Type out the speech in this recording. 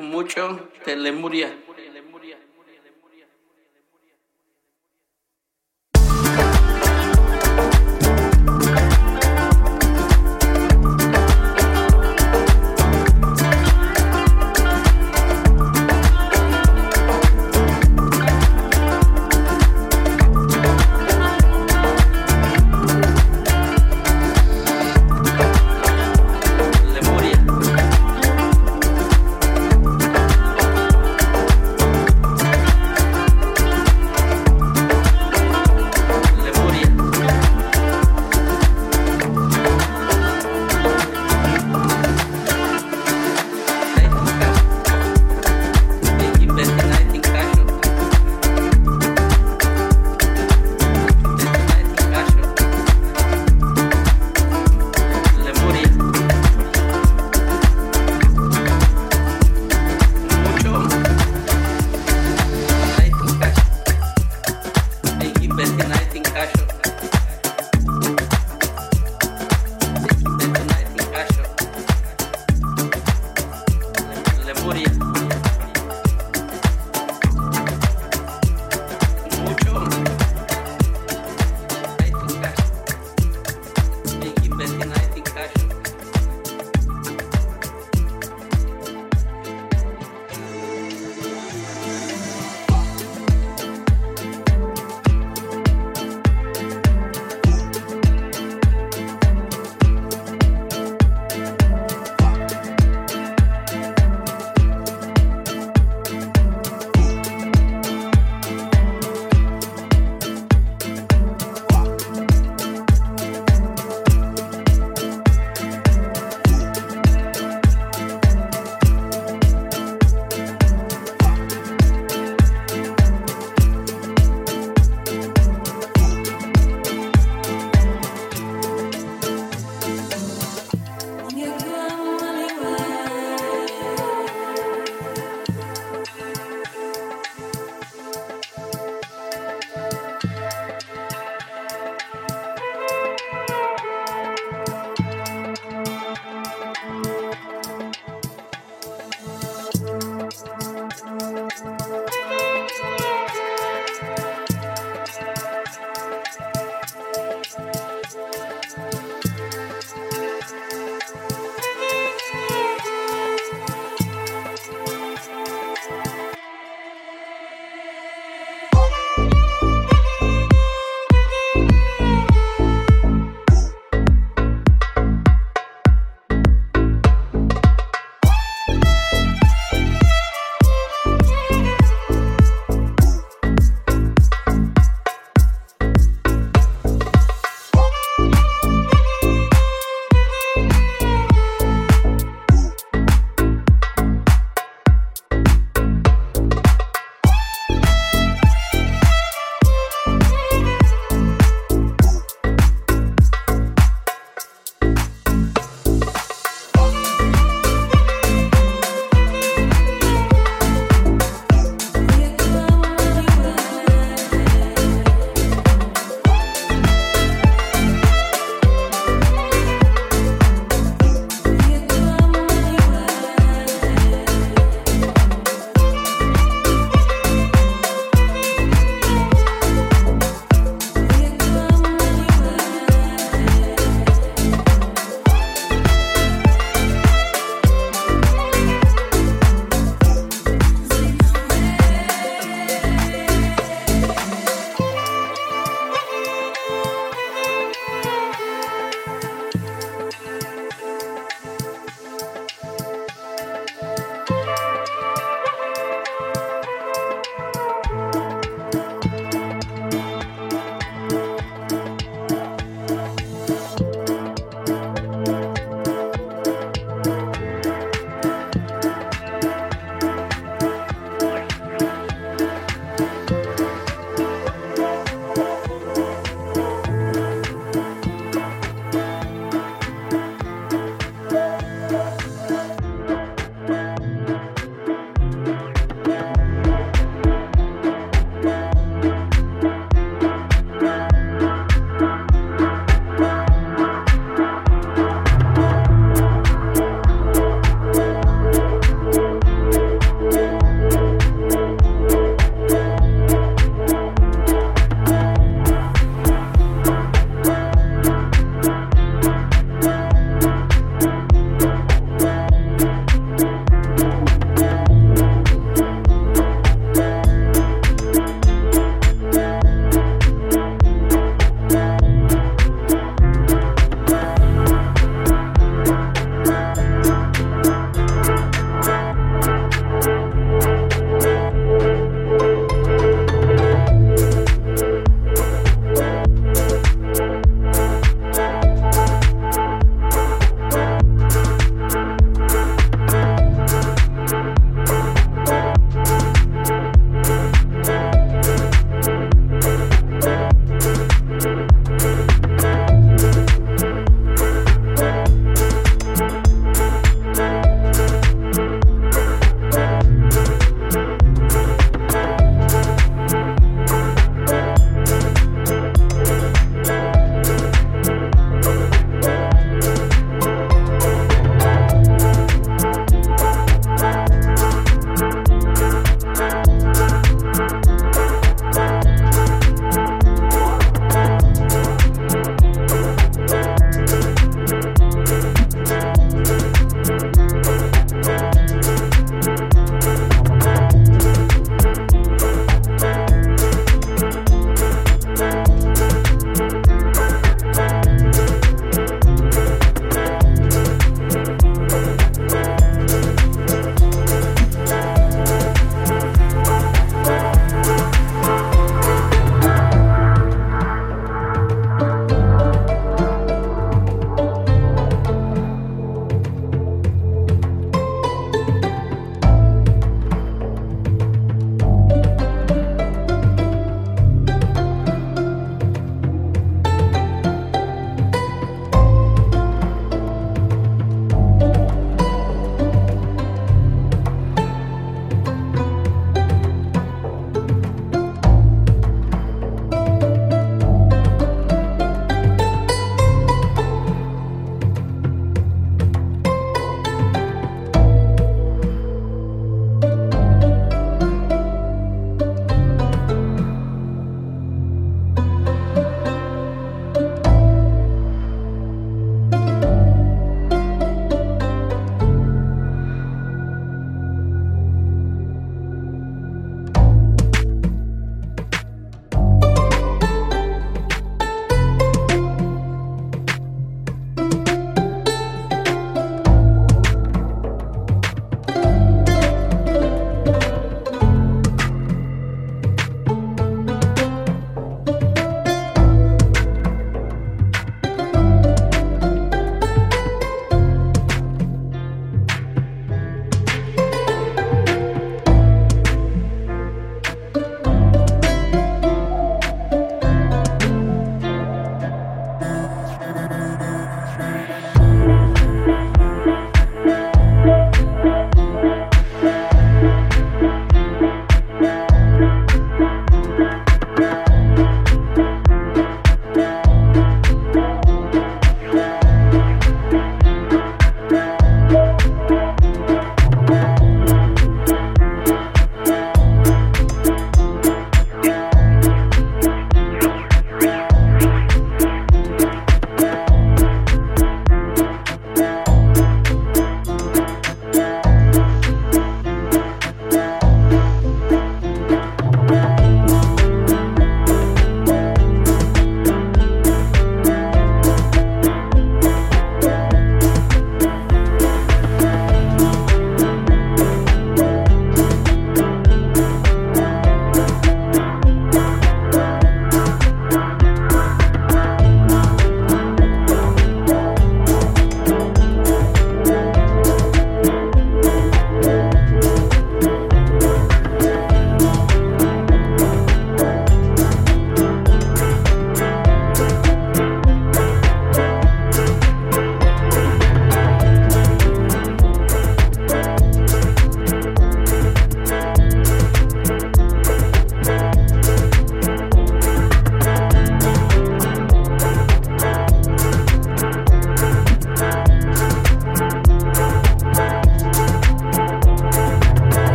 mucho de Lemuria.